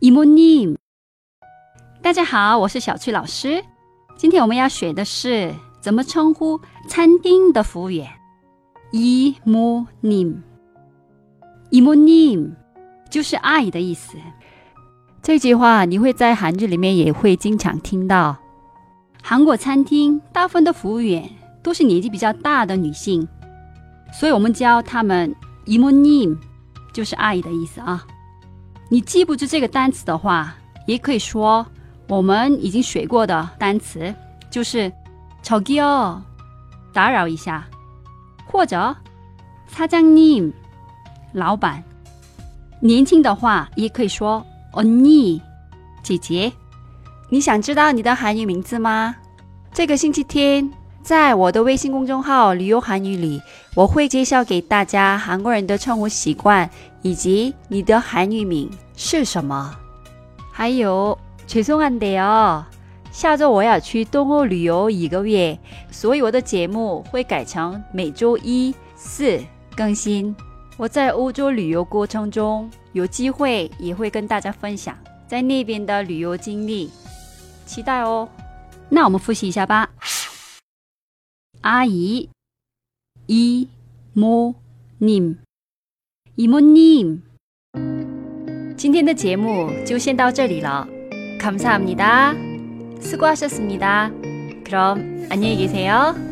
이모님，大家好，我是小翠老师。今天我们要学的是怎么称呼餐厅的服务员。이모 님， 이모님就是阿姨的意思。这句话你会在韩剧里面也会经常听到。韩国餐厅大部分的服务员都是年纪比较大的女性，所以我们教他们이모님就是阿姨的意思啊。 你记不住这个单词的话，也可以说我们已经学过的单词，就是저기 요， 打扰一下，或者사장 님， 老板。年轻的话也可以说언 니， 姐姐。你想知道你的韩语名字吗？这个星期天， 在我的微信公众号“旅游韩语”里，我会介绍给大家韩国人的称呼习惯。以及你的韩语名是什么？还有，최송한데 요， 下周我要去东欧旅游一个月，所以我的节目会改成每周一四更新。我在欧洲旅游过程中，有机会也会跟大家分享在那边的旅游经历，期待哦。那我们复习一下吧。 阿姨，이모 님。 이모 님， 今天的节目就先到这里了。감사합니 다， 수고하셨습니 다。 그럼안녕히계세 요。